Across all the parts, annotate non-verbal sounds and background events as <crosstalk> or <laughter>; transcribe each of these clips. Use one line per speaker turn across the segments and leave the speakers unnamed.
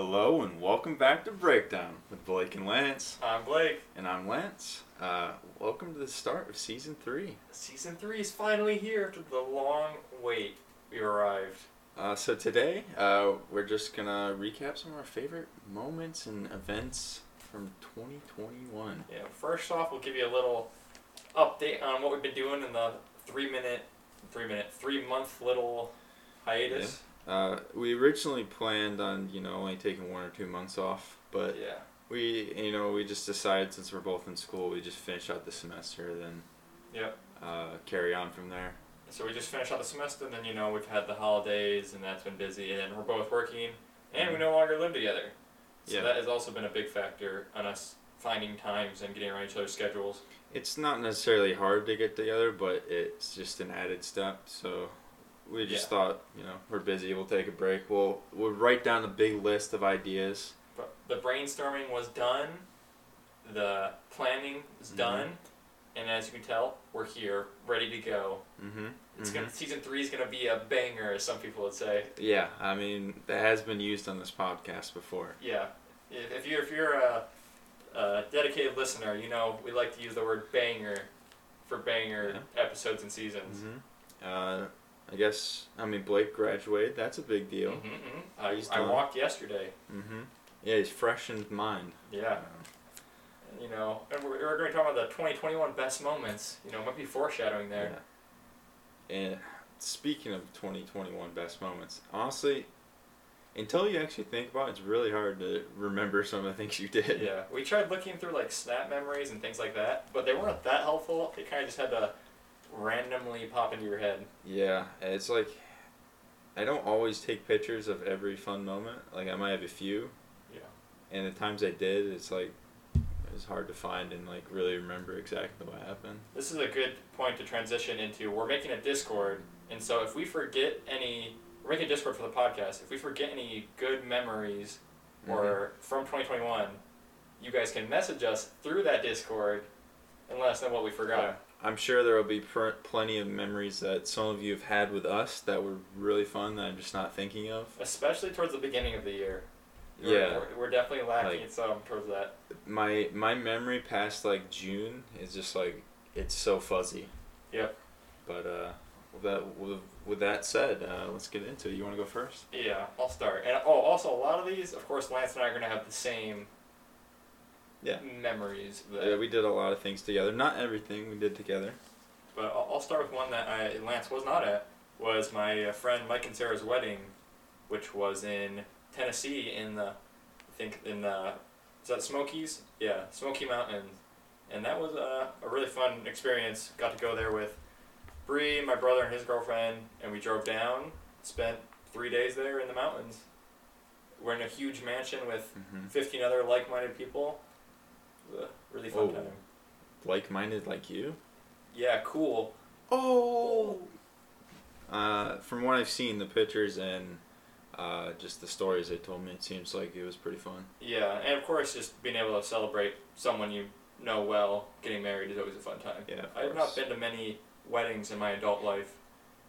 Hello and welcome back to Breakdown with Blake and Lance.
I'm Blake.
And I'm Lance. Uh, welcome to the start of season three.
Season three is finally here after the long wait. We arrived.
Uh, so today, uh, we're just gonna recap some of our favorite moments and events from 2021.
Yeah. First off, we'll give you a little update on what we've been doing in the three minute, three minute, three month little hiatus.
Uh, we originally planned on you know only taking one or two months off, but
Yeah.
we you know we just decided since we're both in school, we just finish out the semester, then
Yep.
uh, carry on from there.
So we just finished out the semester, and then you know we've had the holidays, and that's been busy, and we're both working, and we no longer live together. So
Yeah.
that has also been a big factor on us finding times and getting around each other's schedules.
It's not necessarily hard to get together, but it's just an added step. So we just
Yeah.
thought, you know, we're busy. We'll take a break. We'll we'll write down a big list of ideas.
But the brainstorming was done, the planning is
Mhm.
done, and as you can tell, we're here, ready to go.
Mm-hmm.
It's gonna season three is gonna be a banger, as some people would say.
Yeah, I mean that has been used on this podcast before.
Yeah, if if you're if you're a, a dedicated listener, you know we like to use the word banger for banger episodes and seasons.
Mm-hmm. Uh, I guess I mean Blake graduated. That's a big deal.
Mhm, mhm. I,
He's
I
done.
walked yesterday.
Mm-hmm. Yeah, he's fresh in mind.
Yeah, you know, and we're, we're going to talk about the 2021 best moments. You know, might be foreshadowing there.
Yeah. And speaking of 2021 best moments, honestly, until you actually think about it, it's really hard to remember some of the things you did.
Yeah, we tried looking through like snap memories and things like that, but they weren't that helpful. They kind of just had to randomly pop into your head.
Yeah, it's like I don't always take pictures of every fun moment. Like I might have a few.
Yeah.
And the times I did, it's like it's hard to find and like really remember exactly what happened.
This is a good point to transition into. We're making a Discord, and so if we forget any, we're making a Discord for the podcast. If we forget any good memories mm-hmm. or from 2021, you guys can message us through that Discord and let us know what we forgot.
I'm sure there will be pr- plenty of memories that some of you have had with us that were really fun that I'm just not thinking of.
Especially towards the beginning of the year.
Yeah.
We're, we're, we're definitely lacking
Like-
some towards that.
My my memory past like June is just like it's so fuzzy.
Yep.
But uh, with that with, with that said, uh, let's get into it. You want to go first?
Yeah, I'll start. And oh, also a lot of these, of course, Lance and I are gonna have the same.
Yeah.
Memories. That,
Yeah, we did a lot of things together. Not everything we did together.
But I'll, I'll start with one that I Lance was not at. Was my uh, friend Mike and Sarah's wedding, which was in Tennessee in the, I think in the, is that Smokies? Yeah, Smoky Mountains, and that was a, a really fun experience. Got to go there with Bree, my brother, and his girlfriend, and we drove down. Spent three days there in the mountains. We're in a huge mansion with
Mm-hmm.
15 other like-minded people. It was a really fun
Whoa.
time.
Like-minded like you.
Yeah, cool.
Oh. Uh, from what I've seen, the pictures and uh, just the stories they told me, it seems like it was pretty fun.
Yeah, and of course, just being able to celebrate someone you know well getting married is always a fun time.
Yeah,
I have not been to many weddings in my adult life.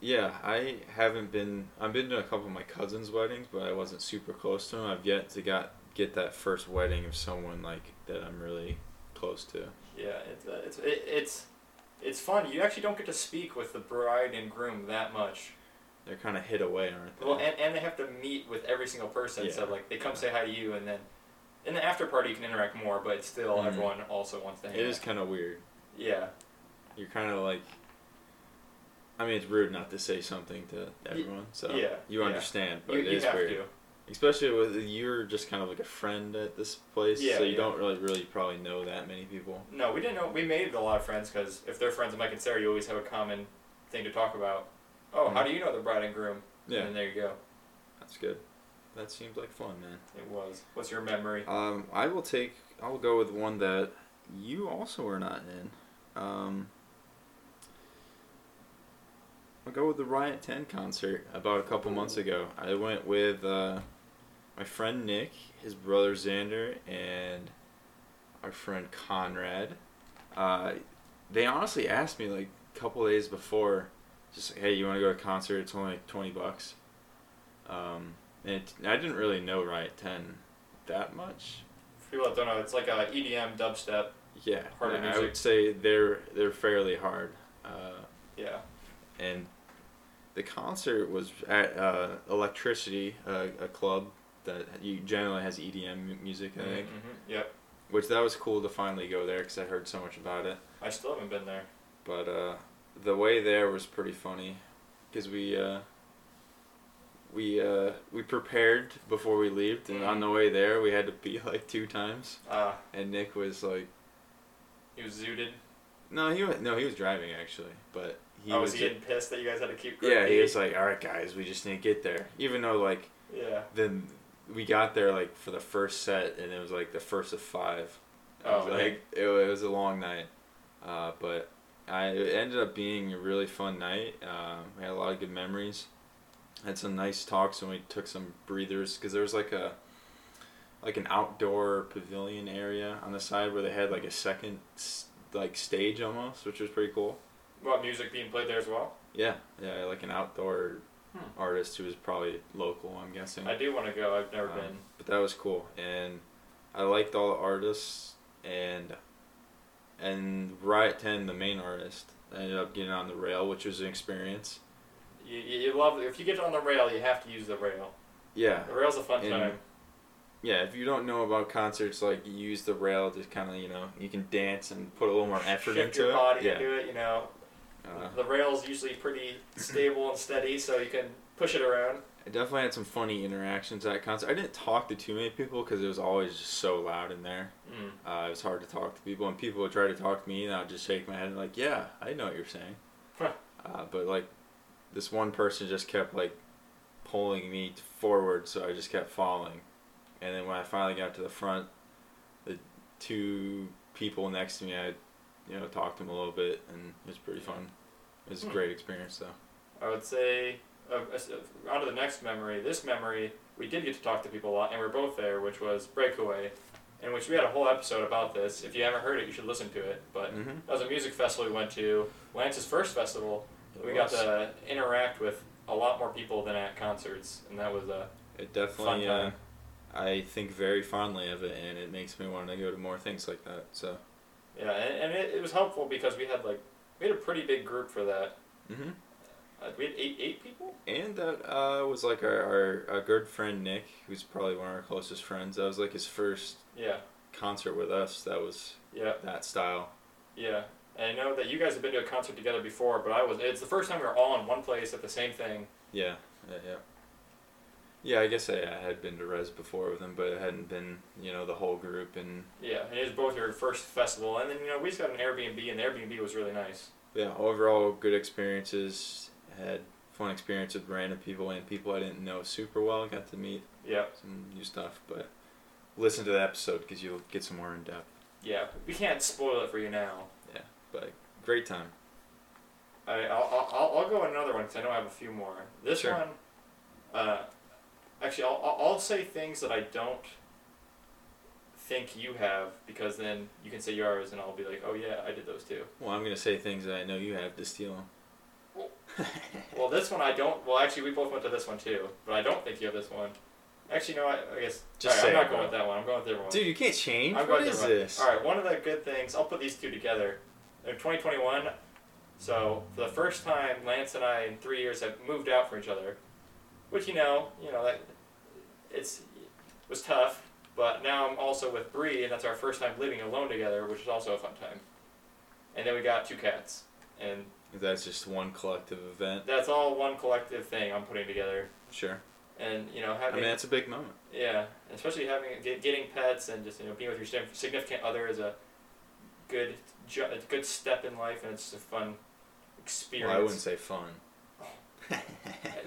Yeah, I haven't been. I've been to a couple of my cousins' weddings, but I wasn't super close to them. I've yet to got get that first wedding of someone like that I'm really close to.
Yeah, it's uh, it's it, it's it's fun. You actually don't get to speak with the bride and groom that much.
They're kind of hid away, aren't they?
Well, and, and they have to meet with every single person. So like they come say hi to you, and then in the after party you can interact more, but still
Mhm.
everyone also wants to hang
it is
out.
kind of weird.
Yeah,
You're kind of like. I mean, it's rude not to say something to everyone, so
yeah,
you
yeah.
understand, but
you,
it
you
is
have
weird.
to.
Especially with you're just kind of like a friend at this place,
Yeah,
so you
yeah.
don't really, really probably know that many people.
No, we didn't know. We made a lot of friends because if they're friends of Mike and Sarah, you always have a common thing to talk about. Oh, how
Mhm.
do you know the bride and groom?
Yeah,
And there you go.
that's good. That seems like fun, man.
It was. What's your memory?
Um, I will take. I'll go with one that you also were not in. Um, I'll go with the Riot Ten concert about a couple months ago. I went with uh, my friend Nick, his brother Xander, and our friend Conrad. Uh, they honestly asked me like a couple days before, just like, hey, you want to go to a concert? It's only like twenty bucks. Um, And it, I didn't really know Riot Ten that much.
For people that don't know, it's like a EDM dubstep.
Yeah,
Harder
I would say they're they're fairly hard. Uh,
Yeah.
and the concert was at uh, Elektricity, uh, a club that you generally has EDM music, I think.
Mm-hmm. Yep.
Which that was cool to finally go there because I heard so much about it.
I still haven't been there.
But uh, the way there was pretty funny because we uh, we uh, we prepared before we left, and on the way there we had to pee <laughs> like two times.
Uh,
And Nick was like,
he was zooted.
"No, he was, no, he was driving actually, but he
oh,
was."
was he getting pissed that you guys had to keep?
yeah, he was like, "All right, guys, we just need to get there." Even though like
Yeah.
then we got there like for the first set, and it was like the first of five. It
Oh,
was, like it, it was a long night, uh, but I it ended up being a really fun night. Um, we had a lot of good memories. Had some nice talks, and we took some breathers because there was like a like an outdoor pavilion area on the side where they had like a second like stage almost, which was pretty cool.
What music being played there as well?
Yeah, yeah, like an outdoor
Hmm.
artist who was probably local. I'm guessing.
I do want to go. I've never
Um,
been.
But that was cool, and I liked all the artists, and and Riot Ten, the main artist, ended up getting on the rail, which was an experience.
You, you you love if you get on the rail, you have to use the rail.
Yeah,
The rail's a fun
And-
time.
yeah. If you don't know about concerts, like you use the rail to kind of you know you can dance and put a little more effort
Shift
into
your
it.
body
yeah.
into it. You know,
Uh,
the rail's usually pretty stable and steady, so you can push it around.
I definitely had some funny interactions at that concert. I didn't talk to too many people because it was always just so loud in there.
Mm.
Uh, it was hard to talk to people, and people would try to talk to me, and I'd just shake my head and like, "Yeah, I know what you're saying."
Huh.
uh, but like, this one person just kept like pulling me forward, so I just kept falling. And then when I finally got to the front, the two people next to me, I, you know, talked to them a little bit, and it was pretty fun. It was a
Hmm.
great experience, though.
I would say, uh, uh, on to the next memory. This memory, we did get to talk to people a lot, and we were both there, which was Breakaway, in which we had a whole episode about this. If you haven't heard it, you should listen to it. But
Mm-hmm.
that was a music festival we went to, Lance's first festival. we got to interact with a lot more people than at concerts, and that was a
It
fun
definitely. Uh,
time.
I think very fondly of it, and it makes me want to go to more things like that. So.
Yeah, and, and it, it was helpful because we had like we had a pretty big group for that.
hmm
Uh, we had eight eight people.
And that uh, was like our, our, our good friend Nick, who's probably one of our closest friends. That was like his first
Yeah,
concert with us. That was
yeah,
that style.
yeah. And I know that you guys have been to a concert together before, but I was. It's the first time we were all in one place at the same thing.
Yeah, yeah, yeah. Yeah, I guess I, I had been to Res before with him, but it hadn't been, you know, the whole group. And
Yeah, and it was both your first festival, and then you know we just got an Airbnb, and the Airbnb was really nice.
yeah, overall good experiences. Had fun experience with random people and people I didn't know super well. Got to meet
Yeah,
some new stuff, but listen to the episode because you'll get some more in depth.
yeah. We can't spoil it for you now.
Yeah, but great time.
I, I'll, I'll, I'll go another one because I know I have a few more. This
Sure.
one, uh, actually, I'll, I'll, say things that I don't think you have because then you can say yours and I'll be like, oh yeah, I did those too.
Well, I'm gonna say things that I know you have to steal them. <laughs>
Well, this one I don't. Well, actually, we both went to this one too, but I don't think you have this one. Actually, no, I, I guess.
Just
alright,
say
I'm not
it,
going
bro.
with that one. I'm going with the other one.
Dude, you can't change.
I'm
what
going
is this?
All right, one of the good things. I'll put these two together. In 2021, so for the first time, Lance and I in three years have moved out from each other, which you know, you know that it's was tough. But now I'm also with Bree, and that's our first time living alone together, which is also a fun time. And then we got two cats, and
That's just one collective event.
that's all one collective thing I'm putting together.
Sure.
And you know, having I
mean, that's a big moment.
yeah, especially having get, getting pets and just you know being with your significant other is a good a good step in life, and it's a fun experience.
Well, I wouldn't say fun. <laughs>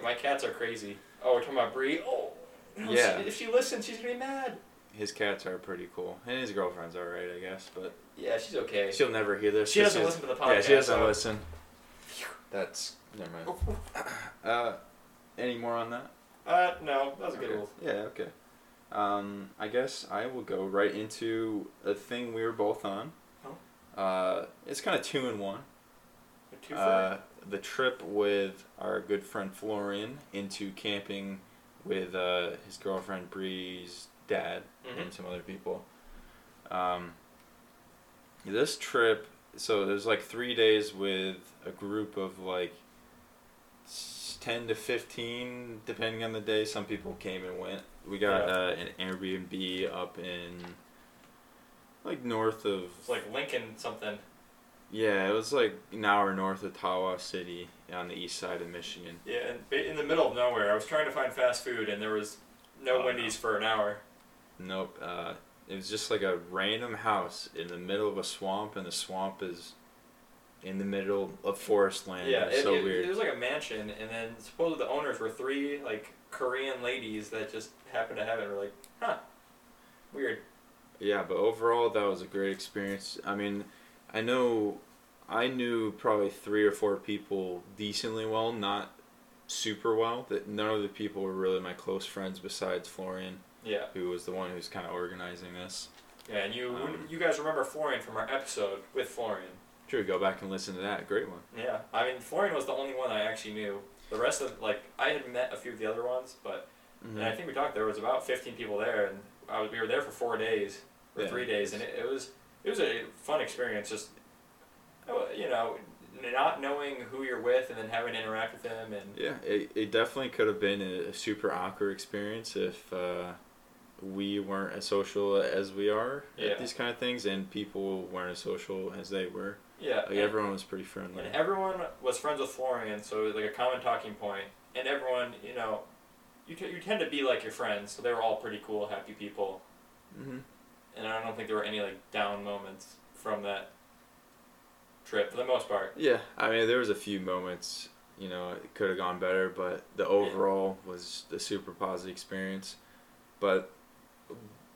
My cats are crazy. Oh, we're talking about Bree. Oh, no, she-
Yeah.
if she listens, she's gonna be mad.
His cats are pretty cool, and his girlfriend's all right, I guess. But
Yeah, she's okay.
she'll never hear this.
She doesn't
is-
listen to the podcast.
Yeah, she doesn't
so-
listen. That's never mind. <laughs> Uh, any more on that?
Uh, no, that was a good
Okay.
one.
Yeah, okay. Um, I guess I will go right into a thing we were both on. Uh, it's kind of two in one.
Two for
Uh, the trip with our good friend Florian into camping with uh, his girlfriend Bree's dad
Mhm.
and some other people. Um, this trip, so there's like three days with a group of like ten to fifteen, depending on the day. Some people came and went. We got
Yeah.
uh, an Airbnb up in like north of
It's like Lincoln something.
Yeah, it was like an hour north of Tawas City on the east side of Michigan.
Yeah, and in the middle of nowhere. I was trying to find fast food, and there was no
Oh,
Wendy's for an hour.
Nope. Uh, it was just like a random house in the middle of a swamp, and the swamp is in the middle of forest land.
Yeah,
it, so
it,
weird.
it was like a mansion, and then supposedly the owners were three like Korean ladies that just happened to have it. We're like, huh, weird.
Yeah, but overall, that was a great experience. I mean, I know I knew probably three or four people decently well, not super well. That none of the people were really my close friends besides Florian,
Yeah,
who was the one who's kind of organizing this.
yeah, and you
Um,
you guys remember Florian from our episode with Florian?
True, go back and listen to that. Great one.
Yeah, I mean Florian was the only one I actually knew. The rest of like I had met a few of the other ones, but
Mm-hmm.
and I think we talked. There was about fifteen people there, and I was, we were there for four days or
Yeah.
three days, and it, it was it was a fun experience. Just uh, you know, not knowing who you're with, and then having to interact with them, and
Yeah, it, it definitely could have been a, super awkward experience if uh, we weren't as social as we are
Yeah.
at these kind of things, and people weren't as social as they were.
yeah,
Like everyone was pretty friendly.
and everyone was friends with Florian, so it was like a common talking point. and everyone, you know. You, t- you tend to be like your friends, so they were all pretty cool, happy people.
hmm
and I don't think there were any like down moments from that trip for the most part.
Yeah, I mean there was a few moments, you know, it could have gone better, but the overall was a super positive experience. But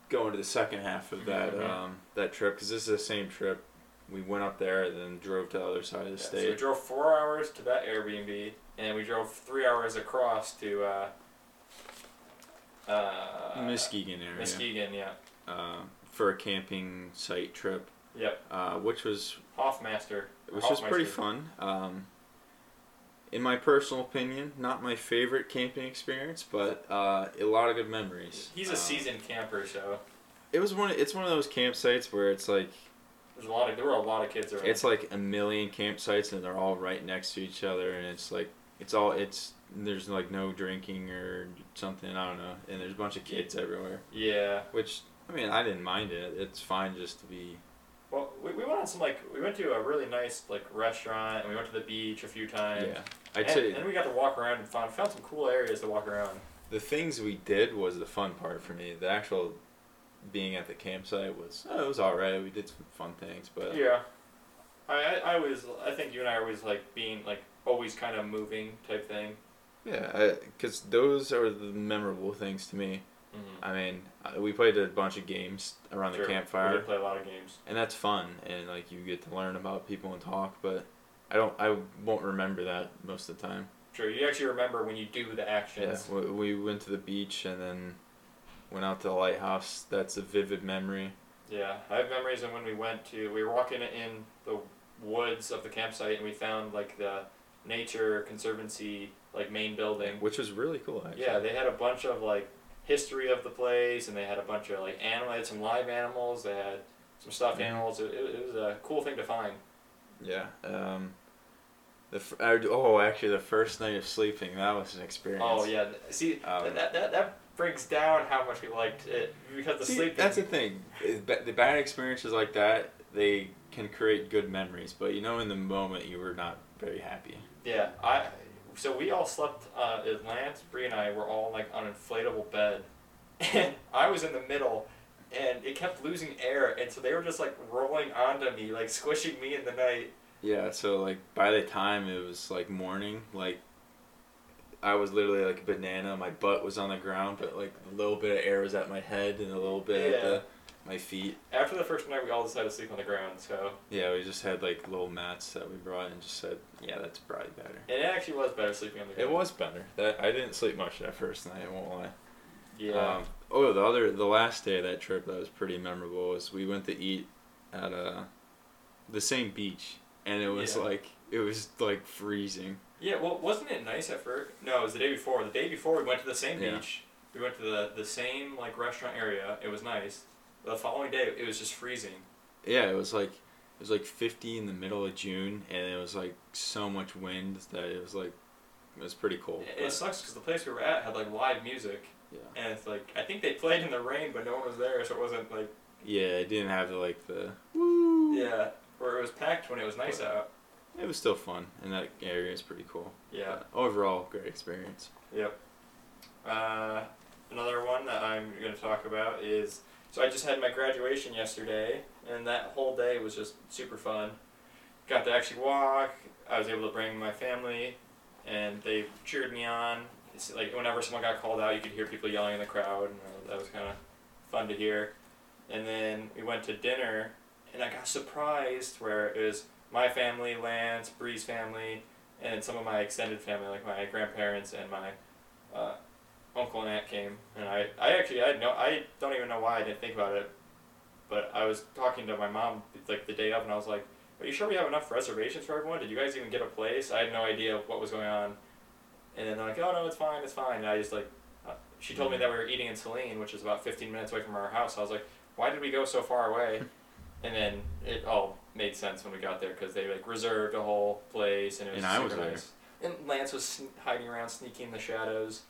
going to the second half of that
Mhm.
um, that trip, because this is the same trip, we went up there and then drove to the other side of the
Yeah, so we drove four hours to that Airbnb, and we drove three hours across to uh, uh,
Muskegon area.
Muskegon, yeah,
uh, for a camping site trip,
yep,
uh, which was
Hoffmaster.
which was pretty fun. Um, in my personal opinion, not my favorite camping experience, but uh, a lot of good memories.
He's a
Um,
seasoned camper, so
It was one. It's one of those campsites where it's like
there's a lot of there were a lot of kids around.
it's like a million campsites and they're all right next to each other, and it's like it's all it's there's like no drinking or something. I don't know, and there's a bunch of kids everywhere.
yeah.
Which I mean, I didn't mind it. It's fine just to be.
Well, we, we went on some like we went to a really nice like restaurant, and we went to the beach a few times.
Yeah, I'd
and,
say
and we got to walk around and found found some cool areas to walk around.
the things we did was the fun part for me. The actual being at the campsite was oh, it was all right. We did some fun things, but
Yeah, I, I I was I think you and I are always like being like always kind of moving type thing.
yeah, because those are the memorable things to me.
Mm-hmm.
I mean, uh, we played a bunch of games around the campfire.
We did play a lot of games.
and that's fun, and like you get to learn about people and talk. But I don't, I won't remember that most of the time.
True, you actually remember when you do the
Yeah,
actions.
we, we went to the beach and then went out to the lighthouse. That's a vivid memory.
Yeah, I have memories of when we went to we were walking in the woods of the campsite and we found like the nature conservancy like main building.
which was really cool. Actually.
Yeah, they had a bunch of like history of the place, and they had a bunch of like animal, they had some live animals, they had some stuffed animals. It, it, it was a cool thing to find.
Yeah. Um, the f- oh, actually, the first night of sleeping that was an experience.
Oh yeah, see
Um,
that, that that brings down how much we liked it because the
See,
sleeping.
That's the thing. The bad experiences like that they can create good memories, but you know, in the moment, you were not very happy.
Yeah, I. So we all slept. Uh, Lance, Bree, and I were all like on an inflatable bed, <laughs> and I was in the middle, and it kept losing air, and so they were just like rolling onto me, like squishing me in the night.
Yeah. So like by the time it was like morning, like I was literally like a banana. My butt was on the ground, but like a little bit of air was at my head and a little bit at the, my feet.
After the first night, we all decided to sleep on the ground. So
Yeah, we just had like little mats that we brought and just said, yeah, that's probably better.
and it actually was better sleeping on the ground.
It was better. That I didn't sleep much that first night. I won't lie.
Yeah.
Um, oh, the other, the last day of that trip that was pretty memorable was we went to eat at uh, the same beach and it was
Yeah.
like it was like freezing.
Yeah, well, wasn't it nice at first? No, it was the day before. The day before, we went to the same
Yeah.
beach. We went to the, the same like restaurant area. It was nice. The following day, it was just freezing.
Yeah, it was like it was like 50 in the middle of June, and it was like so much wind that it was like it was pretty cold.
It, it sucks because the place we were at had like live music,
yeah.
and it's like I think they played in the rain, but no one was there, so it wasn't like
Yeah, it didn't have like the woo.
yeah, where it was packed when it was nice out.
It was still fun, and that area is pretty cool.
Yeah.
But overall, great experience.
Yep. Uh, another one that I'm going to talk about is so I just had my graduation yesterday, and that whole day was just super fun. Got to actually walk. I was able to bring my family, and they cheered me on. It's like whenever someone got called out, you could hear people yelling in the crowd, and uh, that was kind of fun to hear. And then we went to dinner, and I got surprised where it was my family, Lance, Bree's family, and some of my extended family, like my grandparents and my uh, uncle and aunt came, and I, I actually I no I don't even know why I didn't think about it, but I was talking to my mom like the day of, and I was like, "Are you sure we have enough reservations for everyone? Did you guys even get a place?" I had no idea what was going on, and then they're like, "Oh no, it's fine, it's fine." And I just like, uh, she told me that we were eating in Saline, which is about fifteen minutes away from our house. I was like, "Why did we go so far away?" <laughs> and then it all made sense when we got there because they like reserved a whole place, and it was
And I
super
was there.
nice. And Lance was sn- hiding around, sneaking in the shadows.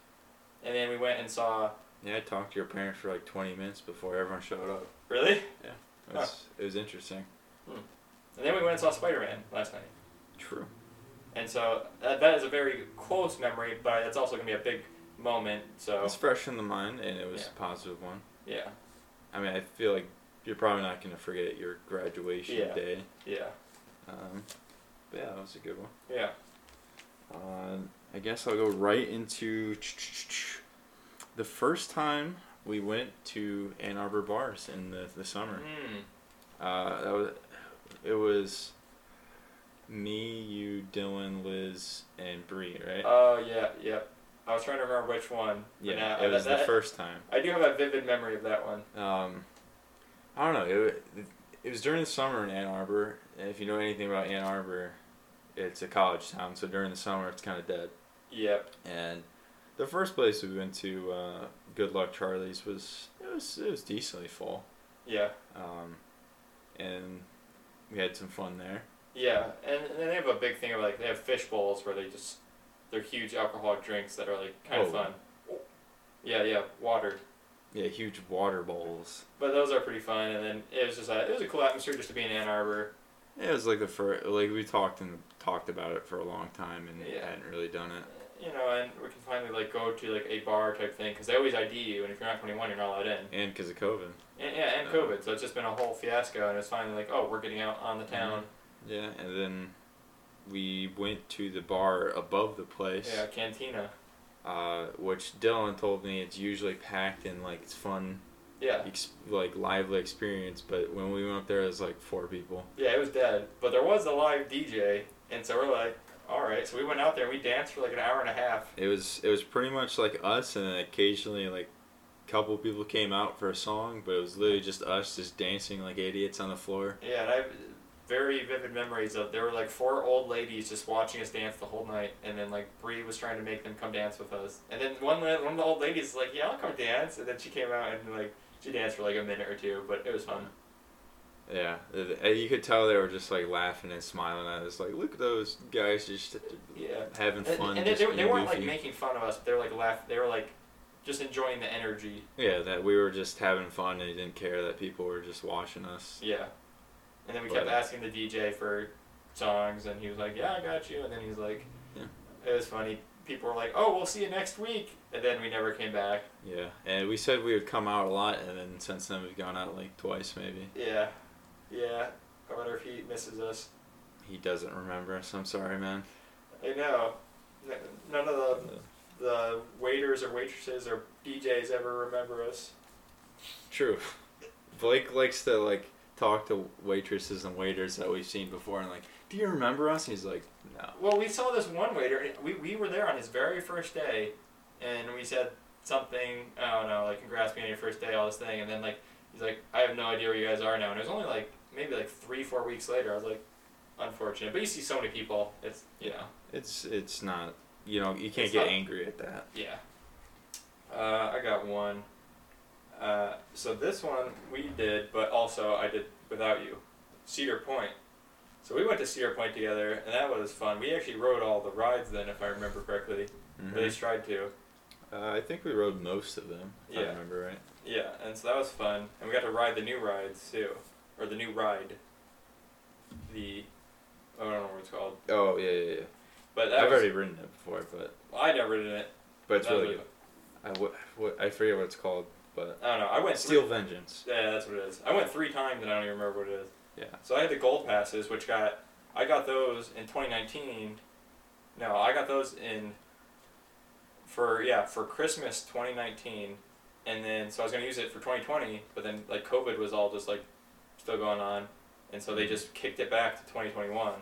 And then we went and saw.
Yeah, I talked to your parents for like 20 minutes before everyone showed up.
Really? Yeah.
It was, it was interesting.
And then we went and saw Spider Man last night.
True.
And so that, that is a very close memory, but it's also going to be a big moment. So,
It's fresh in the mind, and it was
Yeah.
a positive one.
yeah.
I mean, I feel like you're probably not going to forget your graduation
Yeah.
day.
Yeah.
Um, but yeah, that was a good one.
Yeah.
Uh, I guess I'll go right into the first time we went to Ann Arbor bars in the, the summer.
Mm.
Uh, that was it was me, you, Dylan, Liz, and Bree, right?
Oh, yeah, yeah. I was trying to remember which one.
yeah,
now-
it was
that-
the first time.
I do have a vivid memory of that one.
Um, I don't know. It, it was during the summer in Ann Arbor. And if you know anything about Ann Arbor, it's a college town. So during the summer, it's kind of dead.
Yep.
And the first place we went to, uh, Good Luck Charlie's, was it was it was decently full.
Yeah.
Um, and we had some fun there.
Yeah, and, and then they have a big thing of like they have fish bowls where they just they're huge alcoholic drinks that are like kind of
Oh.
fun. Yeah, yeah, water.
Yeah, huge water bowls.
But those are pretty fun, and then it was just a, it was a cool atmosphere just to be in Ann Arbor.
Yeah, it was like the first, like we talked and talked about it for a long time and
Yeah.
hadn't really done it.
You know, and we can finally like go to like a bar type thing because they always ID you, and if you're not 21, you're not allowed in.
And because of COVID.
And, yeah, and
Uh,
COVID, so it's just been a whole fiasco, and it's finally like, oh, we're getting out on the town.
Yeah, and then we went to the bar above the place.
Yeah, Cantina.
Uh, which Dylan told me it's usually packed and like it's fun,
Yeah,
ex- like lively experience. But when we went up there, it was like four people.
yeah, it was dead, but there was a live DJ, and so we're like, all right, so we went out there and we danced for like an hour and a half.
It was it was pretty much like us, and then occasionally like a couple people came out for a song, but it was literally just us just dancing like idiots on the floor.
Yeah, and I have very vivid memories of there were like four old ladies just watching us dance the whole night, and then like Bree was trying to make them come dance with us, and then one one of the old ladies was like, "Yeah, I'll come dance," and then she came out and like she danced for like a minute or two, but it was fun.
Yeah, you could tell they were just like laughing and smiling at us, like look at those guys just
Yeah,
having fun.
and they, they, they weren't like making fun of us, they were like laugh. They were like just enjoying the energy.
Yeah, that we were just having fun and he didn't care that people were just watching us.
Yeah, and then we kept asking the DJ for songs, and he was like, "Yeah, I got you," and then he's like,
Yeah.
"It was funny." People were like, "Oh, we'll see you next week," and then we never came back.
Yeah, and we said we would come out a lot, and then since then we've gone out like twice maybe.
Yeah, yeah. I wonder if he misses us.
He doesn't remember us. I'm sorry, man.
I know. None of the the waiters or waitresses or DJs ever remember us.
True. Blake likes to like talk to waitresses and waiters that we've seen before, and like, do you remember us? And he's like, no.
Well, we saw this one waiter. We we were there on his very first day, and we said something. I don't know, like congrats me on your first day, all this thing, and then like he's like, I have no idea where you guys are now, and it was only like maybe like three four weeks later. I was like, unfortunate. But you see so many people. It's you know
It's it's not you know you can't get
not-
angry at that.
yeah. Uh, I got one. Uh, so this one we did, but also I did without you. Cedar Point. So we went to Cedar Point together, and that was fun. We actually rode all the rides then, if I remember correctly.
Mhm.
At least tried to.
Uh, I think we rode most of them. If I remember right.
Yeah, and so that was fun, and we got to ride the new rides too, or the new ride. The, I don't know what it's called,
Oh yeah yeah yeah.
but
I've
was,
already ridden it before, but
well, I never did it.
but it's really good. I what, what I forget what it's called, but
I don't know. I went
Steel
three,
Vengeance.
Yeah, that's what it is. I went three times and I don't even remember what it is.
Yeah.
So I had the gold passes, which got I got those in 2019. No, I got those in for yeah for Christmas 2019, and then so I was gonna use it for 2020, but then like COVID was all just like still going on, and so they just kicked it back to 2021,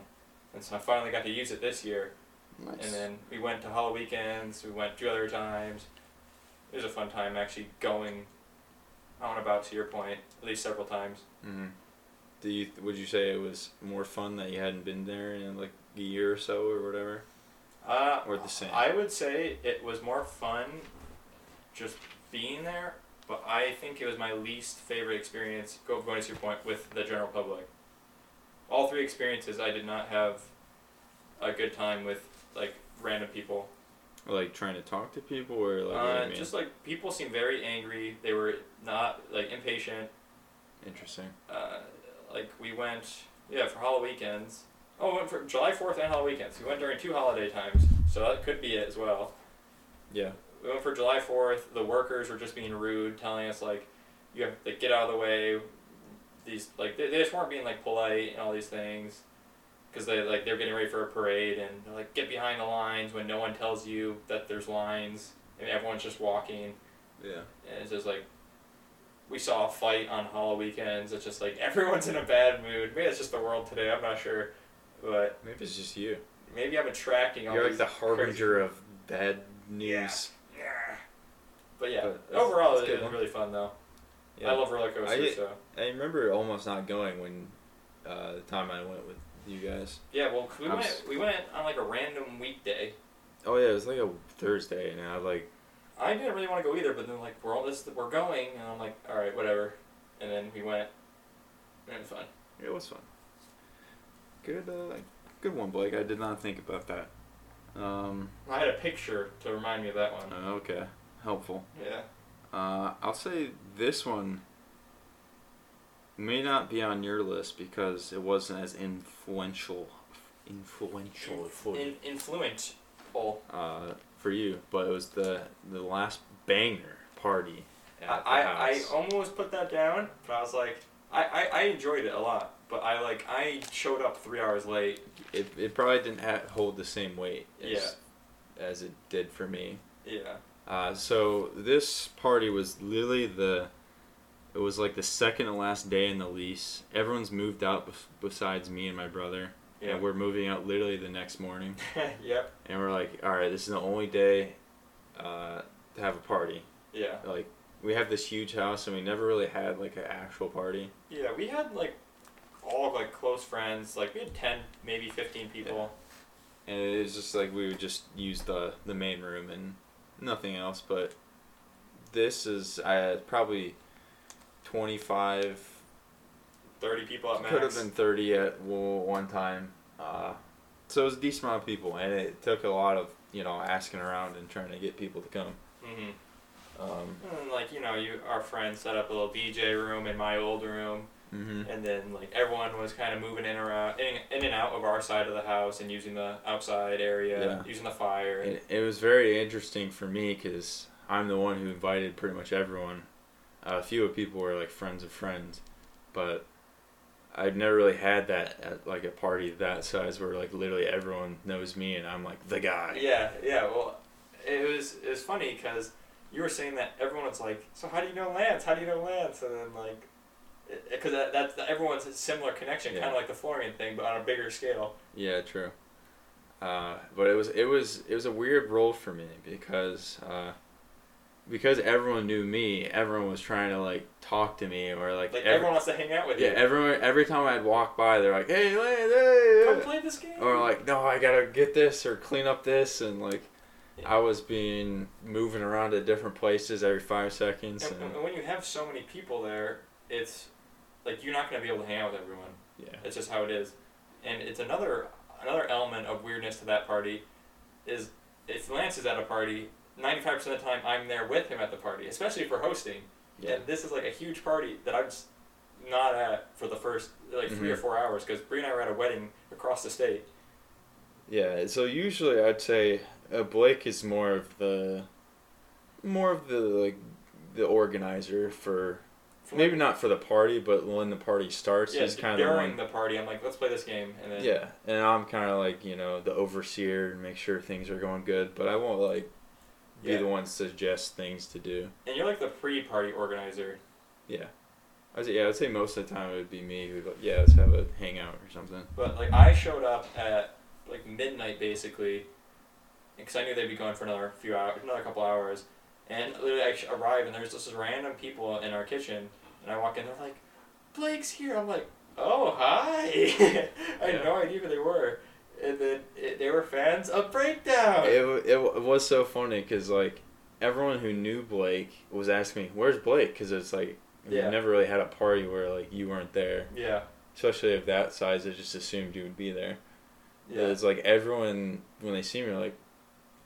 and so I finally got to use it this year.
Nice.
And then we went to HalloWeekends. We went two other times. It was a fun time actually going on about to Cedar Point at least several times.
hmm Do you would you say it was more fun that you hadn't been there in like a year or so or whatever?
Uh,
Or the same?
I would say it was more fun just being there, but I think it was my least favorite experience go, going to Cedar Point with the general public. All three experiences, I did not have a good time with like random people.
Like trying to talk to people or like
Uh, just like people seemed very angry. They were not like impatient.
interesting.
uh, like we went yeah for Halloween weekends. Oh, we went for July Fourth and Halloween weekends. We went during two holiday times, so that could be it as well.
Yeah.
We went for July Fourth. The workers were just being rude, telling us like, you have to get out of the way. These like they, they just weren't being like polite and all these things, because they like they're getting ready for a parade and they're like get behind the lines when no one tells you that there's lines and everyone's just walking.
Yeah.
And it's just like we saw a fight on HalloWeekends. It's just like <laughs> everyone's in a bad mood. Maybe it's just the world today. I'm not sure, but
Maybe it's just you.
maybe I'm attracting all
You're like the
crazy-
harbinger of bad news.
Yeah. But yeah,
But that's-
overall
that's
it was really fun though.
Yeah.
I love roller coasters.
I-
so
I remember almost not going when uh, the time I went with you guys.
yeah, well we
I'm
went
s-
we went on like a random weekday.
Oh yeah, it was like a Thursday, and I was like
I didn't really want to go either, but then like we're all this we're going, and I'm like, all right, whatever. And then we went. And it was fun.
it was fun. Good, uh, good one, Blake. I did not think about that. Um,
I had a picture to remind me of that one.
uh, okay, helpful.
Yeah.
Uh, I'll say this one may not be on your list because it wasn't as influential, influential for
In, influent.
Uh, for you, but it was the the last banger party.
I, I almost put that down, but I was like, I, I, I enjoyed it a lot, but I like I showed up three hours late.
it, it probably didn't ha- hold the same weight as, as it did for me.
Yeah.
Uh, so this party was literally the it was like the second to last day in the lease. Everyone's moved out bef- besides me and my brother,
Yeah.
and we're moving out literally the next morning. <laughs>
yep.
And we're like, all right, this is the only day uh, to have a party.
Yeah.
Like we have this huge house, and we never really had like an actual party.
Yeah. We had like all like close friends. Like we had ten, maybe fifteen people.
and it was just like we would just use the the main room and nothing else but this is i probably 25
Thirty people at max.
could have been 30 at one time uh, so it was a decent amount of people and it took a lot of you know asking around and trying to get people to come
Mm-hmm.
um,
And like you know, you our friends set up a little DJ room in my old room,
mhm.
and then like everyone was kind of moving in around, in, in and out of our side of the house and using the outside area,
Yeah.
using the fire. and-
it, it was very interesting for me because i'm the one who invited pretty much everyone a few of people were like friends of friends but I've never really had that at like a party that size where like literally everyone knows me and I'm like the guy.
Yeah, yeah. Well, it was it was funny because you were saying that everyone was like, "So how do you know Lance? How do you know Lance?" And then like, because that, that's everyone's a similar connection, kind of like the Florian thing, but on a bigger scale.
Yeah, true. Uh, but it was it was it was a weird role for me because uh, because everyone knew me, everyone was trying to like talk to me or like,
Like
every-
everyone wants to hang out with
yeah,
you.
everyone every time I'd walk by, they're like, "Hey, Lance, hey!"
Come play this game.
or like, "No, I gotta get this or clean up this," and like,
Yeah.
I was being moving around to different places every five seconds.
And,
and
when you have so many people there, it's like you're not gonna be able to hang out with everyone.
yeah,
It's just how it is, and it's another another element of weirdness to that party, is if Lance is at a party, ninety five percent of the time I'm there with him at the party, especially for hosting.
yeah,
And this is like a huge party that I'm just not at for the first like 3 or
Mhm.
four hours because Bree and I were at a wedding across the state.
yeah. So usually I'd say uh, Blake is more of the, more of the like, the organizer For maybe not for the party, but when the party starts,
Yeah,
he's kind of
during the party, I'm like, let's play this game, and then
Yeah, and I'm kind of like you know the overseer and make sure things are going good, but I won't like be
Yeah.
the one to suggest things to do.
and you're like the pre-party organizer.
Yeah, I'd say, yeah, I'd say most of the time it would be me who'd like, yeah, let's have a hangout or something.
But like I showed up at like midnight basically, because I knew they'd be going for another few hours, another couple hours, and literally I arrive and there's just random people in our kitchen, and I walk in, they're like, "Blake's here." I'm like, "Oh hi!" <laughs> I had
Yeah.
no idea who they were, and then it, they were fans of Breakdown.
It, it, it was so funny because like everyone who knew Blake was asking me, "Where's Blake?" Because it's like we never really had a party where like you weren't there,
yeah,
especially of that size. They just assumed you would be there.
yeah,
It's like everyone when they see me, like,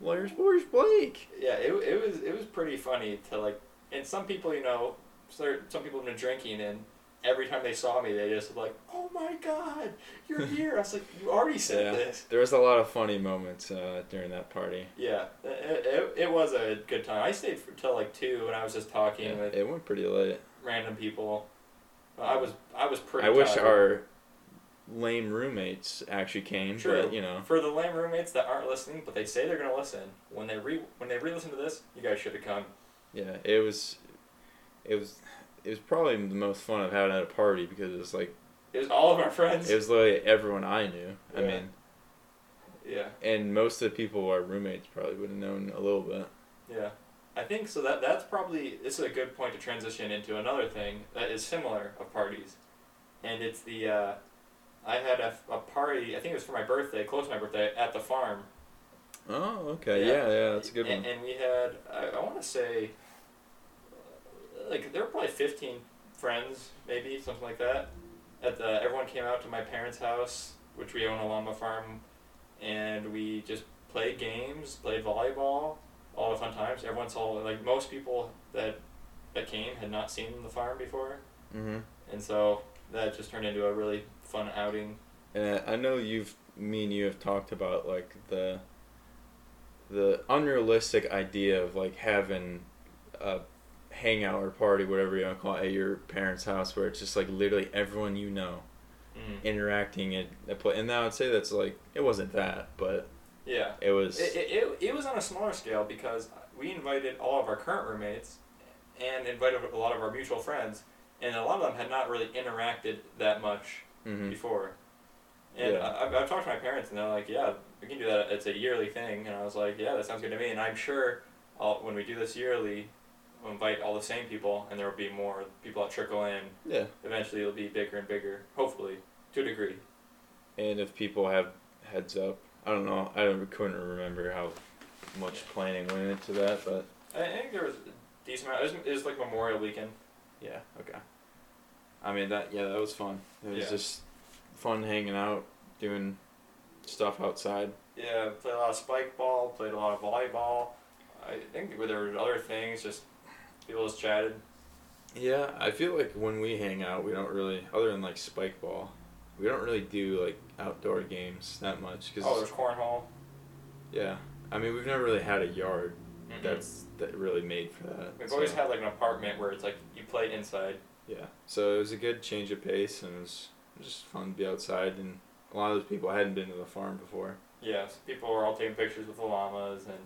"Where's Where's Blake?"
yeah. It, it was it was pretty funny to like, and some people you know, some some people have been drinking and. Every time they saw me, they just were like, "Oh my God, you're <laughs> here!" I was like, "You already said
Yeah.
this."
There was a lot of funny moments uh, during that party.
Yeah, it, it, it was a good time. I stayed for, till like two, and I was just talking
Yeah,
with
it went pretty late.
random people. I was I was pretty.
I wish our lame roommates actually came,
True.
but you know,
for the lame roommates that aren't listening, but they say they're gonna listen when they re when they re-listen to this, you guys should have come.
yeah, it was, it was, it was probably the most fun I've had at a party because it was like
It was all of our friends.
it was literally everyone I knew. I mean,
yeah,
and most of the people our roommates probably would have known a little bit.
yeah. I think so. That that's probably this is a good point to transition into another thing that is similar of parties, and it's the. Uh, I had a, a party. I think it was for my birthday, close to my birthday, at the farm.
Oh, okay,
Yeah.
yeah, yeah, that's a good
and,
one.
And we had, I, I want to say, like there were probably fifteen friends, maybe something like that. At the everyone came out to my parents' house, which we own a llama farm, and we just played games, played volleyball, all the fun times. Everyone saw like most people that that came had not seen the farm before,
Mm-hmm.
and so that just turned into a really fun outing.
And I know you've me and you have talked about like the the unrealistic idea of like having a hangout or party, whatever you want to call it, at your parents' house, where it's just like literally everyone you know
Mm.
interacting at a play. And now I'd say that's like it wasn't that, but
Yeah.
it was.
It, it, it, it was on a smaller scale because we invited all of our current roommates and invited a lot of our mutual friends, and a lot of them had not really interacted that much
hmm
before. And
Yeah.
I, I've, I've talked to my parents, and they're like, "Yeah, we can do that. It's a yearly thing." And I was like, "Yeah, that sounds good to me." And I'm sure I'll, when we do this yearly, we'll invite all the same people, and there will be more people that trickle in.
Yeah,
Eventually, it'll be bigger and bigger, hopefully, to a degree.
and if people have heads up, I don't know. I couldn't remember how much planning went into that, but
I think there was a decent amount. It was, it was like Memorial Weekend.
Yeah. Okay. I mean that. Yeah, that was fun. It was
Yeah.
just fun hanging out, doing stuff outside.
Yeah, played a lot of spike ball, played a lot of volleyball. I think there were other things, just people just chatted.
Yeah, I feel like when we hang out, we don't really, other than like spike ball, we don't really do like outdoor games that much. Cause
Oh, there's cornhole.
yeah, I mean we've never really had a yard
Mhm.
that's that really made for that.
We've
so-
always had like an apartment where it's like you play inside.
Yeah, so it was a good change of pace, and it was just fun to be outside. And a lot of those people hadn't been to the farm before.
Yes, people were all taking pictures with the llamas and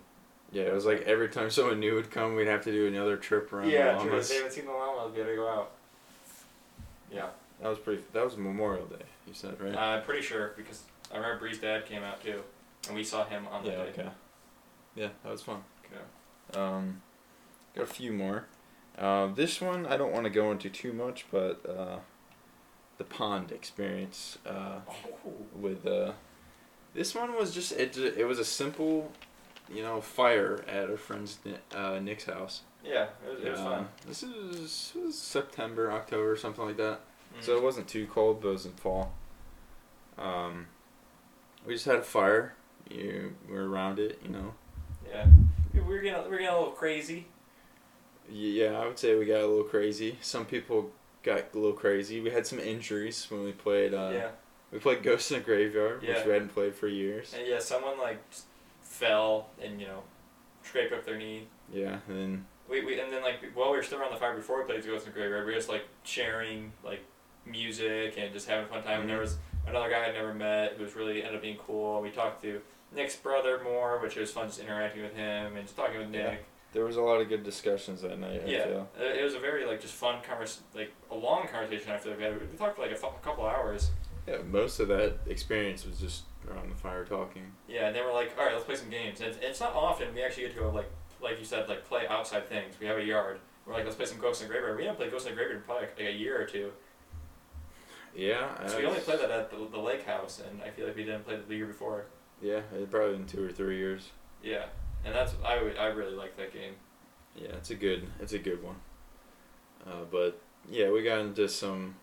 Yeah, it was like every time someone new would come, we'd have to do another trip around
yeah,
the
true. If
llamas.
they haven't seen the llamas, we gotta go out. Yeah,
That was pretty. That was Memorial Day. You said right?
I'm pretty sure because I remember Bree's dad came out too, and we saw him on the
yeah.
day.
Okay. Yeah, that was fun.
Yeah.
Um, got a few more. Uh, this one I don't want to go into too much, but uh, the pond experience uh,
Oh.
with uh, this one was just it. It was a simple, you know, fire at our friend's uh, Nick's house.
Yeah, it was, it was fun.
This is was September, October, something like that.
Mm.
So it wasn't too cold, but it was in fall. Um, we just had a fire. You were around it, you know.
yeah, we were getting we were getting a little crazy.
Yeah, I would say we got a little crazy. Some people got a little crazy. We had some injuries when we played. Uh,
yeah,
We played Ghost in the Graveyard,
Yeah.
which we hadn't played for years.
and yeah, someone like fell and you know scraped up their knee.
Yeah, and then
We, we and then like while we were still around the fire before we played Ghost in the Graveyard, we were just like sharing like music and just having a fun time. And there
Mhm.
was another guy I'd never met who was really ended up being cool. We talked to Nick's brother more, which was fun just interacting with him and just talking with
Yeah. There was a lot of good discussions that night. I
Yeah. Uh, it was a very like just fun convers like a long conversation. I feel like we talked for like a, couple hours.
Yeah, most of that experience was just around the fire talking.
Yeah, and then we're like, all right, let's play some games. And it's, it's not often we actually get to go like like you said like play outside things. We have a yard. We're like, let's play some Ghost in the Graveyard. We haven't played Ghost in the Graveyard in probably like a year or two.
Yeah.
So we only played that at the, the lake house, and I feel like we didn't play it the year before.
Yeah, it probably been two or three years.
Yeah, and that's I I really like that game.
Yeah, it's a good it's a good one. Uh, but yeah, we got into some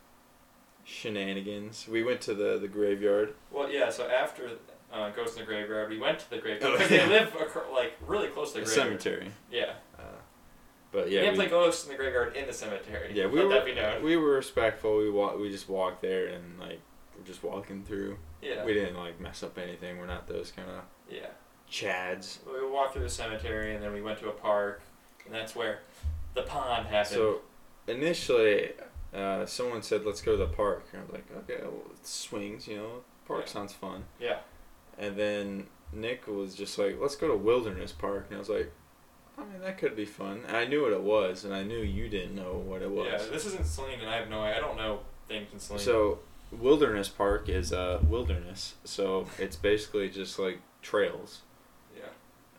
shenanigans. We went to the the graveyard.
Well, yeah. So after uh, Ghost in the Graveyard, we went to the graveyard
Oh,
because
yeah.
they live acro- like really close to
The
the graveyard.
cemetery.
Yeah.
Uh, but yeah, we,
play Ghost in the Graveyard in the cemetery.
yeah, we
Let
were
that be known.
we were respectful. We walk we just walked there and like we're just walking through.
Yeah.
We didn't like mess up anything. We're not those kind of
yeah.
Chads.
We walked through the cemetery, and then we went to a park, and that's where the pond happened.
So initially, uh, someone said, "Let's go to the park." And I was like, "Okay, well, it swings, you know, park
Yeah.
sounds fun."
yeah.
And then Nick was just like, "Let's go to Wilderness Park," and I was like, "I mean, that could be fun." And I knew what it was, and I knew you didn't know what it was.
Yeah. This isn't Saline, and I have no. I don't know things in Saline.
So, Wilderness Park is uh, wilderness, so it's basically just like trails.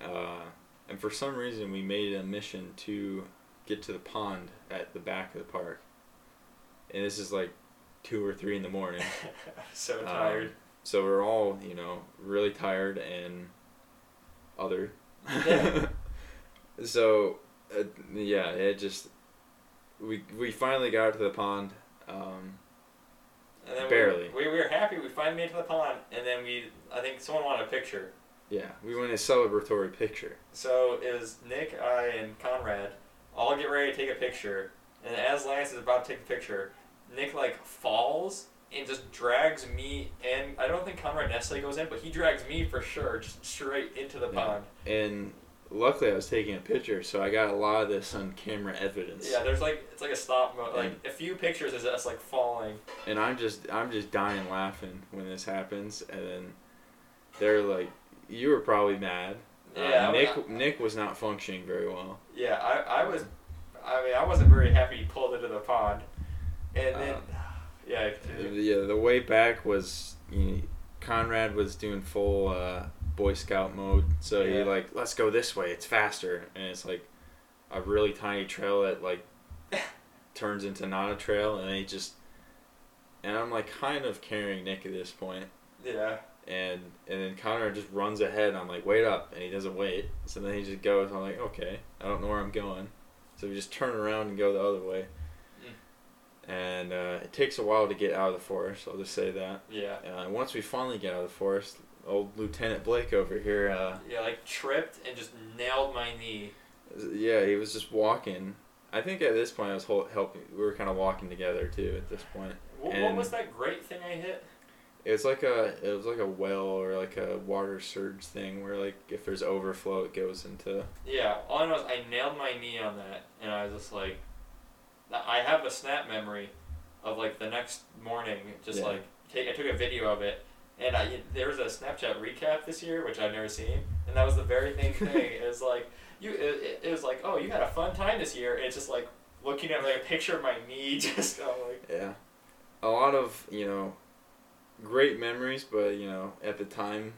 Uh, and for some reason, we made a mission to get to the pond at the back of the park. And this is like two or three in the morning. <laughs>
so
Um,
tired.
So we're all, you know, really tired and other.
Yeah. <laughs>
so, uh, yeah, it just. We, we finally got to the pond. Um,
and then
barely.
We, we, we were happy. We finally made it to the pond, and then we. I think someone wanted a picture.
Yeah, we went a celebratory picture.
So it was Nick, I, and Conrad all get ready to take a picture, and as Lance is about to take the picture, Nick like falls and just drags me and I don't think Conrad necessarily goes in, but he drags me for sure just straight into the
Yeah.
pond.
And luckily, I was taking a picture, so I got a lot of this on camera evidence.
Yeah, there's like it's like a stop mo like a few pictures is us like falling.
and I'm just I'm just dying laughing when this happens, and then they're like, "You were probably mad." Uh,
Yeah, I-
Nick Nick was not functioning very well.
Yeah, I, I was I mean I wasn't very happy he pulled into the pond. And then
Um, <sighs>
yeah,
Yeah, the way back was you know, Conrad was doing full uh, Boy Scout mode, so he
Yeah.
like, "Let's go this way, it's faster," and it's like a really tiny trail that like <laughs> turns into not a trail, and he just and I'm like kind of carrying Nick at this point.
yeah.
And and then Connor just runs ahead. I'm like, wait up, and he doesn't wait. So then he just goes. I'm like, okay, I don't know where I'm going. So we just turn around and go the other way. And uh, it takes a while to get out of the forest. I'll just say that.
Yeah.
Uh, and once we finally get out of the forest, old Lieutenant Blake over here, uh,
Yeah, like tripped and just nailed my knee.
yeah, he was just walking. I think at this point I was helping. We were kind of walking together too. At this point,
What, what was that great thing I hit?
It's like a it was like a well or like a water surge thing where like if there's overflow, it goes into
Yeah, all I know is I nailed my knee on that, and I was just like, I have a snap memory of like the next morning, just
Yeah.
like take I took a video of it, and I there was a Snapchat recap this year which I've never seen, and that was the very same <laughs> thing. it was like you, it, it- it was like oh you had a fun time this year. And it's just like looking at like a picture of my knee, <laughs> just I'm like
Yeah. A lot of, you know, great memories, but, you know, at the time,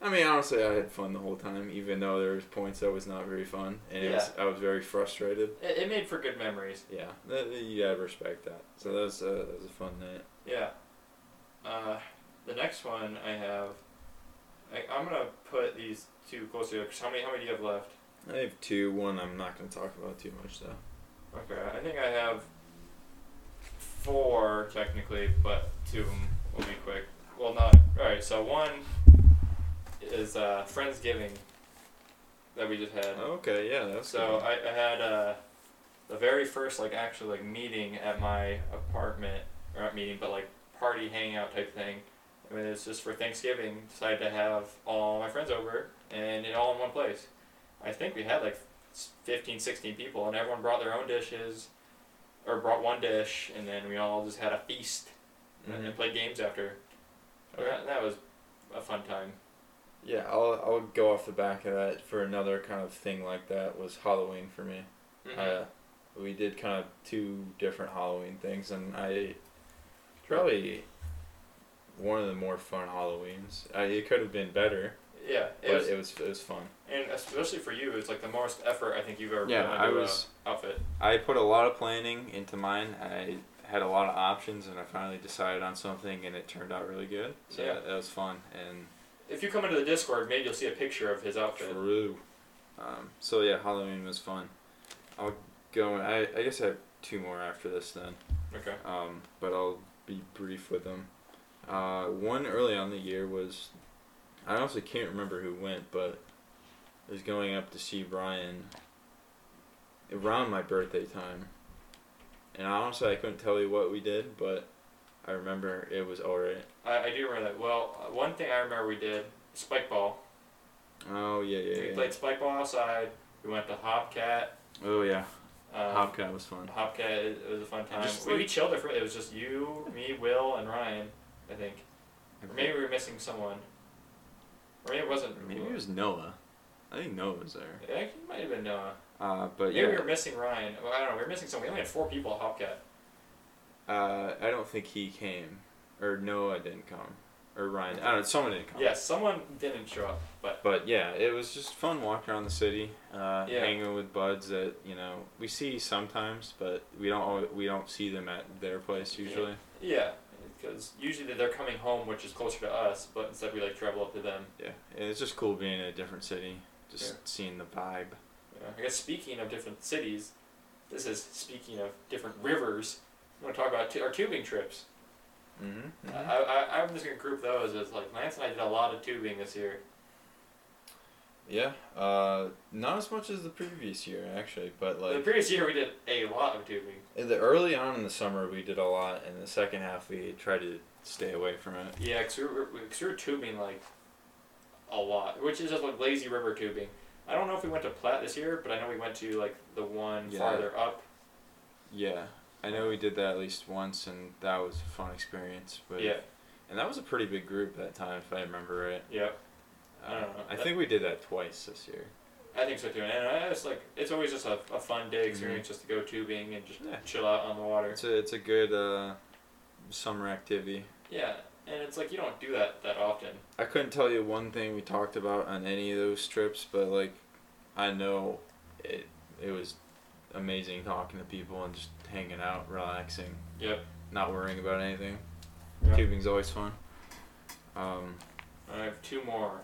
I mean, honestly, I had fun the whole time, even though there was points that was not very fun, and it was, I was very frustrated.
It, it made for good memories.
Yeah, that, you gotta respect that. So that was, uh, that was a fun night.
Yeah. Uh, the next one I have, I, I'm gonna put these two closer together. 'cause how many? How many do you have left?
I have two. One I'm not gonna talk about too much though.
Okay, I think I have four technically, but two of them will be quick. Well, not all right. So one is uh, Friendsgiving that we just had.
Okay, yeah, that's
So I, I had uh, the very first like actual like meeting at my apartment or not meeting but like party hangout type thing. I mean it's just for Thanksgiving. Decided to have all my friends over and it all in one place. I think we had like 15, 16 people and everyone brought their own dishes or brought one dish and then we all just had a feast and
Mhm.
then played games after. So that, that was a fun time.
Yeah, I'll I'll go off the back of that for another kind of thing like that was Halloween for me.
Mhm.
Uh, we did kind of two different Halloween things, and I probably one of the more fun Halloweens. Uh, it could have been better,
yeah, it
but
was,
it was it was fun.
and especially for you, it's like the most effort I think you've ever
Yeah,
put
I
into
was-
a outfit.
I put a lot of planning into mine. I had a lot of options, and I finally decided on something, and it turned out really good. So
Yeah.
that, that was fun and
If you come into the Discord, maybe you'll see a picture of his outfit.
true. Um, so yeah, Halloween was fun. I'll go. I I guess I have two more after this then.
Okay.
um, but I'll be brief with them. Uh, one early on the year was, I honestly can't remember who went, but I was going up to see Brian around my birthday time. And honestly, I couldn't tell you what we did, but I remember it was alright.
I, I do remember that. Well, uh, one thing I remember we did spike ball.
Oh, yeah, yeah,
We
yeah.
played spike ball outside. We went to Hopcat.
Oh, yeah.
Um,
Hopcat was fun.
Hopcat. It, it was a fun time.
just
we, we chilled there for. It was just you, me, Will, and Ryan. I think. Or maybe we were missing someone. Or maybe it wasn't.
Maybe it was Noah. I think Noah was there.
Yeah, it might have been Noah.
Uh, but
Maybe
yeah.
we were missing Ryan. Well, I don't know. We were missing someone. We only had four people at Hopcat.
Uh, I don't think he came, or Noah didn't come, or Ryan. I don't know. Someone didn't come.
Yeah, someone didn't show up, but
But yeah, it was just fun walking around the city, uh,
Yeah.
hanging with buds that you know we see sometimes, but we don't al- we don't see them at their place usually.
yeah, because usually they're coming home, which is closer to us, but instead we like travel up to them.
Yeah, and it's just cool being in a different city, just
Yeah.
seeing the vibe.
Yeah. I guess speaking of different cities, this is speaking of different rivers. I want to talk about t- our tubing trips.
Mm-hmm.
I, I, I'm just gonna group those as like Lance and I did a lot of tubing this year.
Yeah, uh, not as much as the previous year actually, but like the
previous year we did a lot of tubing.
in the early on in the summer we did a lot, and the second half we tried to stay away from it.
Yeah, cause we were, cause we were tubing like a lot, which is just like lazy river tubing. I don't know if we went to Platte this year, but I know we went to like the one
Yeah.
farther up.
Yeah, I know we did that at least once, and that was a fun experience. But
Yeah,
and that was a pretty big group that time, if I remember right.
yeah,
Uh,
I don't know.
I think we did that twice this year.
I think so too. And I- it's like it's always just a, a fun day experience just to go tubing and just
Yeah.
chill out on the water.
It's a it's a good uh, summer activity.
Yeah, and it's like you don't do that that often.
I couldn't tell you one thing we talked about on any of those trips, but like, I know it it was amazing talking to people and just hanging out, relaxing,
Yep.
not worrying about anything.
Yeah.
Tubing's always fun. Um,
I have two more.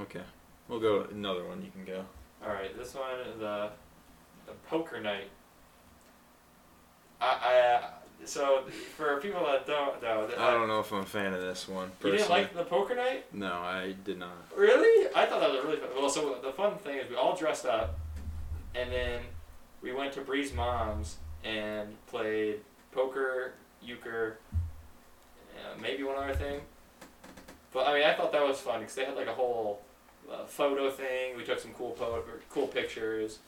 okay, we'll go another one. You can go.
All right, this one is the the poker night. I, I uh, so for people that don't know, that
I don't know if I'm a fan of this one.
you didn't like the poker night.
No, I did not.
Really? I thought that was really fun. Well, so the fun thing is we all dressed up, and then we went to Bree's mom's and played poker, euchre, uh, maybe one other thing. But I mean, I thought that was fun because they had like a whole uh, photo thing. We took some cool po- cool pictures.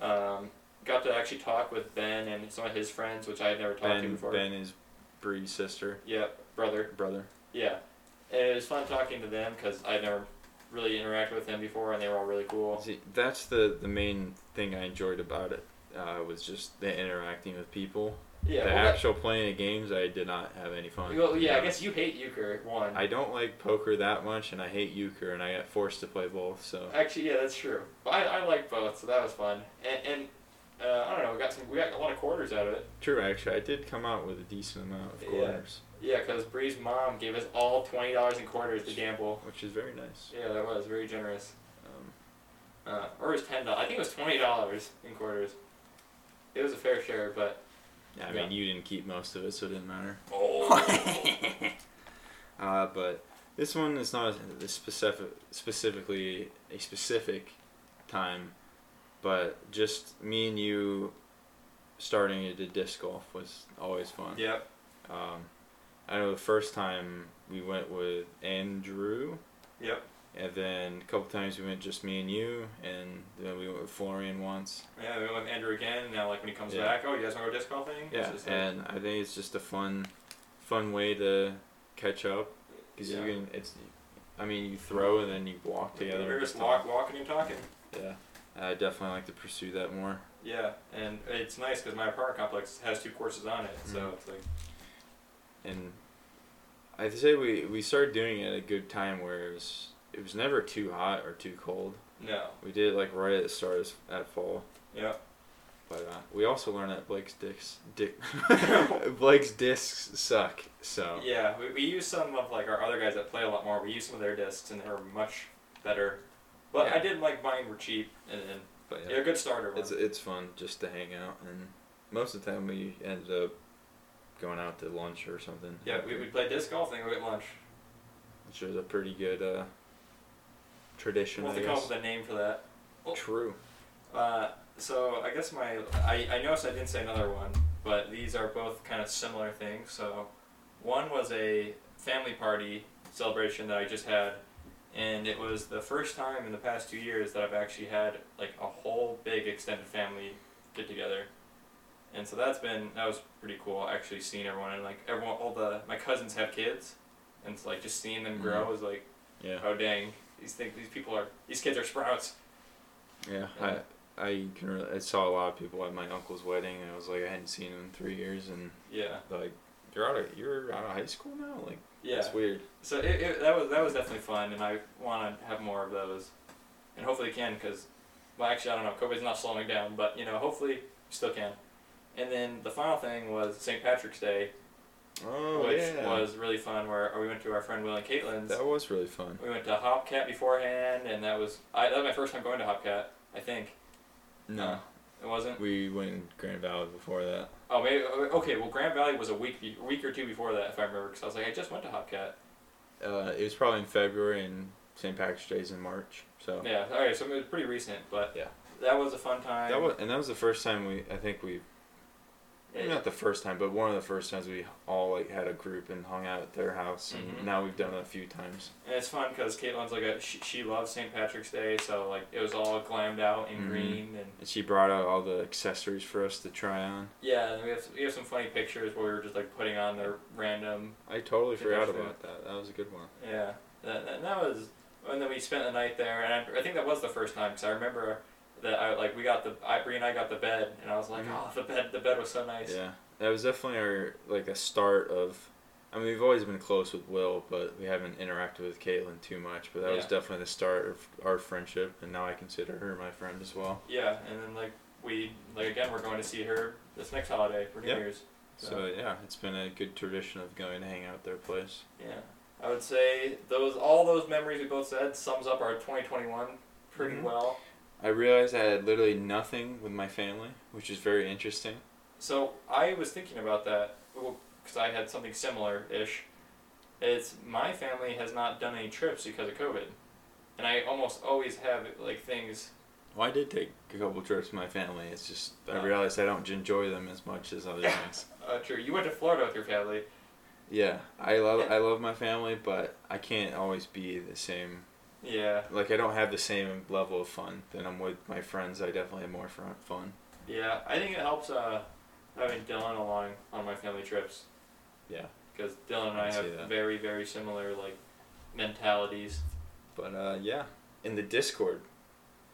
Um, got to actually talk with Ben and some of his friends, which I had never talked to before.
Ben is Bree's sister,
Yeah, brother.
brother.
Yeah, and it was fun talking to them because I'd never really interacted with them before, and they were all really cool.
See, that's the the main thing I enjoyed about it. Uh, was just the interacting with people.
Yeah.
the
well, that-
actual playing of games, I did not have any fun.
well, yeah. I guess you hate euchre one.
I don't like poker that much, and I hate euchre, and I got forced to play both. So
Actually, yeah, that's true. But I, I like both, so that was fun. And, and uh, I don't know, we got some, we got a lot of quarters out of it.
true, actually, I did come out with a decent amount of quarters,
Yeah, because Bree's mom gave us all twenty dollars in quarters to gamble.
which is very nice.
Yeah, that was very generous.
Um,
Uh, or it was ten dollars. I think it was twenty dollars in quarters. It was a fair share, but
yeah, I
Yeah.
mean, you didn't keep most of it, so it didn't matter. <laughs>
oh, <laughs>
Uh, but this one is not specific, specifically a specific time, but just me and you starting to do disc golf was always fun.
yep,
Um, I know the first time we went with Andrew,
yep,
and then a couple times we went just me and you, and then we went with Florian once.
yeah. We went with Andrew again. and Now, like when he comes
Yeah.
back, oh, you guys want to go disc golfing?
Yeah,
like-
and I think it's just a fun, fun way to catch up because
Yeah.
you can. It's, I mean, you throw and then you walk together. You're
just walk, walking and talking.
Yeah, I definitely like to pursue that more.
Yeah, and it's nice because my apartment complex has two courses on it, so
Mhm.
it's like
And I'd say we we started doing it at a good time where it was it was never too hot or too cold.
no,
We did it like right at the start of, at fall.
yeah,
But uh, we also learned that Blake's dicks, dick, <laughs> <laughs> Blake's discs suck. So
yeah. We, we use some of like our other guys that play a lot more. We use some of their discs, and they're much better. But
Yeah.
I did like mine were cheap, and, and
but
yeah, a good starter one.
It's it's fun just to hang out, and most of the time we ended up going out to lunch or something.
yeah, we we play disc golf, and we get lunch.
which is a pretty good uh, tradition.
We'll have
I
to come up with a name for that.
True.
Uh, so I guess my I, I noticed I didn't say another one, but these are both kind of similar things. So one was a family party celebration that I just had, and it was the first time in the past two years that I've actually had like a whole big extended family get together. And so that's been that was pretty cool. Actually seeing everyone and like everyone, all the my cousins have kids, and it's like just seeing them mm-hmm. grow is like
Yeah.
oh dang these things these people are these kids are sprouts.
Yeah.
Yeah.
I I can really, I saw a lot of people at my uncle's wedding, and I was like I hadn't seen him in three years, and
Yeah,
like you're out of you're out of high school now. Like
yeah.
it's weird.
So it, it, that was that was definitely fun, and I want to have more of those, and hopefully can because, well, actually I don't know. COVID's not slowing down, but you know, hopefully still can. And then the final thing was St. Patrick's Day,
Oh
which
yeah.
was really fun. Where uh, we went to our friend Will and Caitlin's.
that was really fun.
We went to Hopcat beforehand, and that was I, that was my first time going to Hopcat. I think
No,
it wasn't.
we went in Grand Valley before that.
Oh, maybe okay. Well, Grand Valley was a week week or two before that, if I remember. Because I was like, I just went to Hopcat.
Uh, it was probably in February, and St. Patrick's Day's in March. So
Yeah. All right. So it was pretty recent, but
Yeah.
that was a fun time.
that was and that was the first time we I think we not the first time, but one of the first times we all like had a group and hung out at their house, and
Mhm.
now we've done it a few times.
And it's fun because Caitlin's like a she, she loves St. Patrick's Day, so like it was all glammed out in
Mhm.
green and
And she brought out all the accessories for us to try on.
yeah, and we have we have some funny pictures where we were just like putting on the random
I totally forgot about that. That was a good one.
yeah that, that, that was and then we spent the night there and I, I think that was the first time because I remember that I like we got the I Bree and I got the bed and I was like
Mhm.
oh the bed the bed was so nice
Yeah, that was definitely our like a start of. I mean, we've always been close with Will, but we haven't interacted with Caitlin too much. But that was definitely the start of our friendship, and now I consider her my friend as well.
yeah and then like we like again we're going to see her this next holiday for New
Yeah.
Year's
So yeah, it's been a good tradition of going to hang out at their place.
Yeah, I would say those all those memories we both said sums up our 2021 pretty
Mhm.
well.
I realized I had literally nothing with my family, which is very interesting.
So I was thinking about that because I had something similar ish. It's my family has not done any trips because of COVID, and I almost always have like things.
Well, I did take a couple trips with my family. It's just I
Oh.
realized I don't enjoy them as much as other <laughs> things.
Uh, true, you went to Florida with your family.
Yeah, I love I love my family, but I can't always be the same.
Yeah,
Like I don't have the same level of fun that I'm with my friends. I definitely have more fun.
yeah. I think it helps uh, having Dylan along on my family trips.
Yeah.
Because Dylan and I
I
have very very similar like mentalities.
But uh, yeah, in the Discord,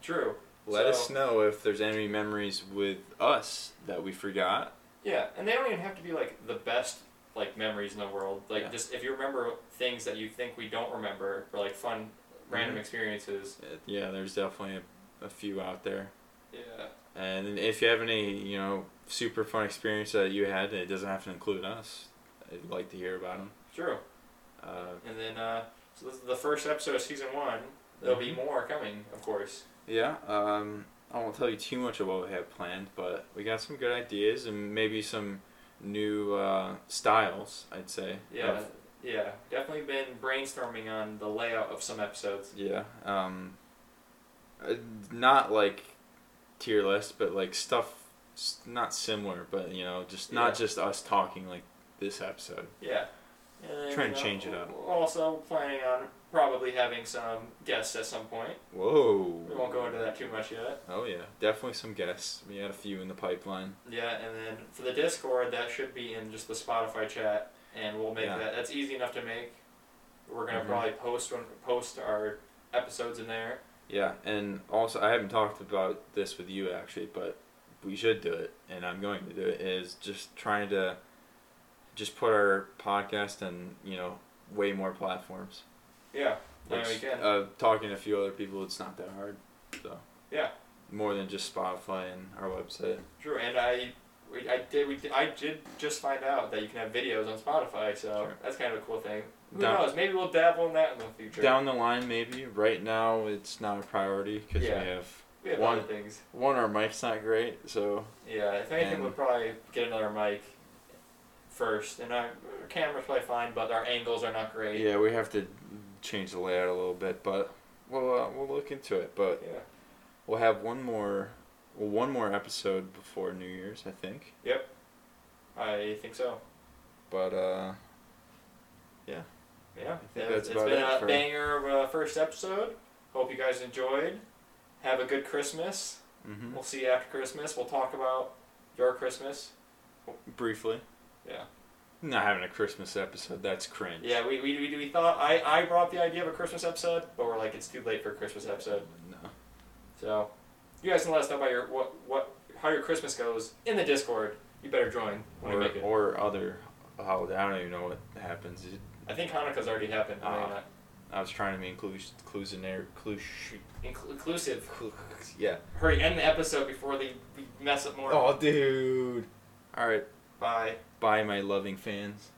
True.
let us know if there's any memories with us that we forgot,
Yeah, and they don't even have to be like the best like memories in the world. Like
Yeah.
just if you remember things that you think we don't remember, or like fun random experiences.
Yeah, there's definitely a, a few out there.
Yeah.
And if you have any, you know, super fun experience that you had, it doesn't have to include us. I'd like to hear about them.
True.
Uh,
And then uh, so this is the first episode of season one. There'll be
Mhm.
more coming, of course.
yeah, um, I won't tell you too much of what we have planned, but we got some good ideas and maybe some new uh, styles, I'd say.
Yeah.
of-
Yeah. Definitely been brainstorming on the layout of some episodes.
yeah. Um, uh, not like tier list, but like stuff not similar, but you know, just not
Yeah.
just us talking like this episode.
Yeah. And then,
Try and
you know,
change it up.
Also planning on probably having some guests at some point.
Whoa.
We won't go into that too much yet.
Oh yeah, definitely some guests. We had a few in the pipeline.
Yeah, and then for the Discord, that should be in just the Spotify chat, and we'll make
Yeah.
that. That's easy enough to make. We're gonna
Mhm.
probably post one, post our episodes in there.
Yeah, and also I haven't talked about this with you actually, but we should do it, and I'm going to do it. Is just trying to just put our podcast in you know way more platforms.
Yeah,
Which,
we can.
uh, talking to a few other people, it's not that hard. So
Yeah.
more than just Spotify and our website.
True, and I, we, I did, we I did just find out that you can have videos on Spotify, so
Sure.
that's kind of a cool thing. Who
Down-
knows? Maybe we'll dabble in that in the future.
Down the line, maybe. Right now, it's not a priority because
Yeah.
we have
we have
one-
other things.
one. Our mic's not great, so
Yeah, if anything, we'll probably get another mic first, and our, our camera's probably fine, but our angles are not great.
yeah, we have to change the layout a little bit, but we'll uh, we'll look into it. But
Yeah.
we'll have one more, well, one more episode before New Year's, I think. Yep.
I think so.
But uh,
Yeah,
think
it's-
that's
it's
about
been
it
a
for-
banger of a first episode. Hope you guys enjoyed. Have a good Christmas.
hmm
We'll see you after Christmas. We'll talk about your Christmas.
briefly,
Yeah.
not having a Christmas episode. That's cringe.
Yeah, we, we, we, we thought I, I brought the idea of a Christmas episode, but we're like it's too late for a Christmas episode.
No.
So you guys can let us know about your what what how your Christmas goes in the Discord. You better join when we
Or
make it.
or other holiday. I don't even know what happens. It-
I think Hanukkah's already happened. I mean,
Ah.
uh,
I was trying to be inclus- inclusionary. Inclus-
inclusive.
yeah.
Hurry, end the episode before they mess up more.
Oh, dude. All right.
Bye.
Bye, my loving fans.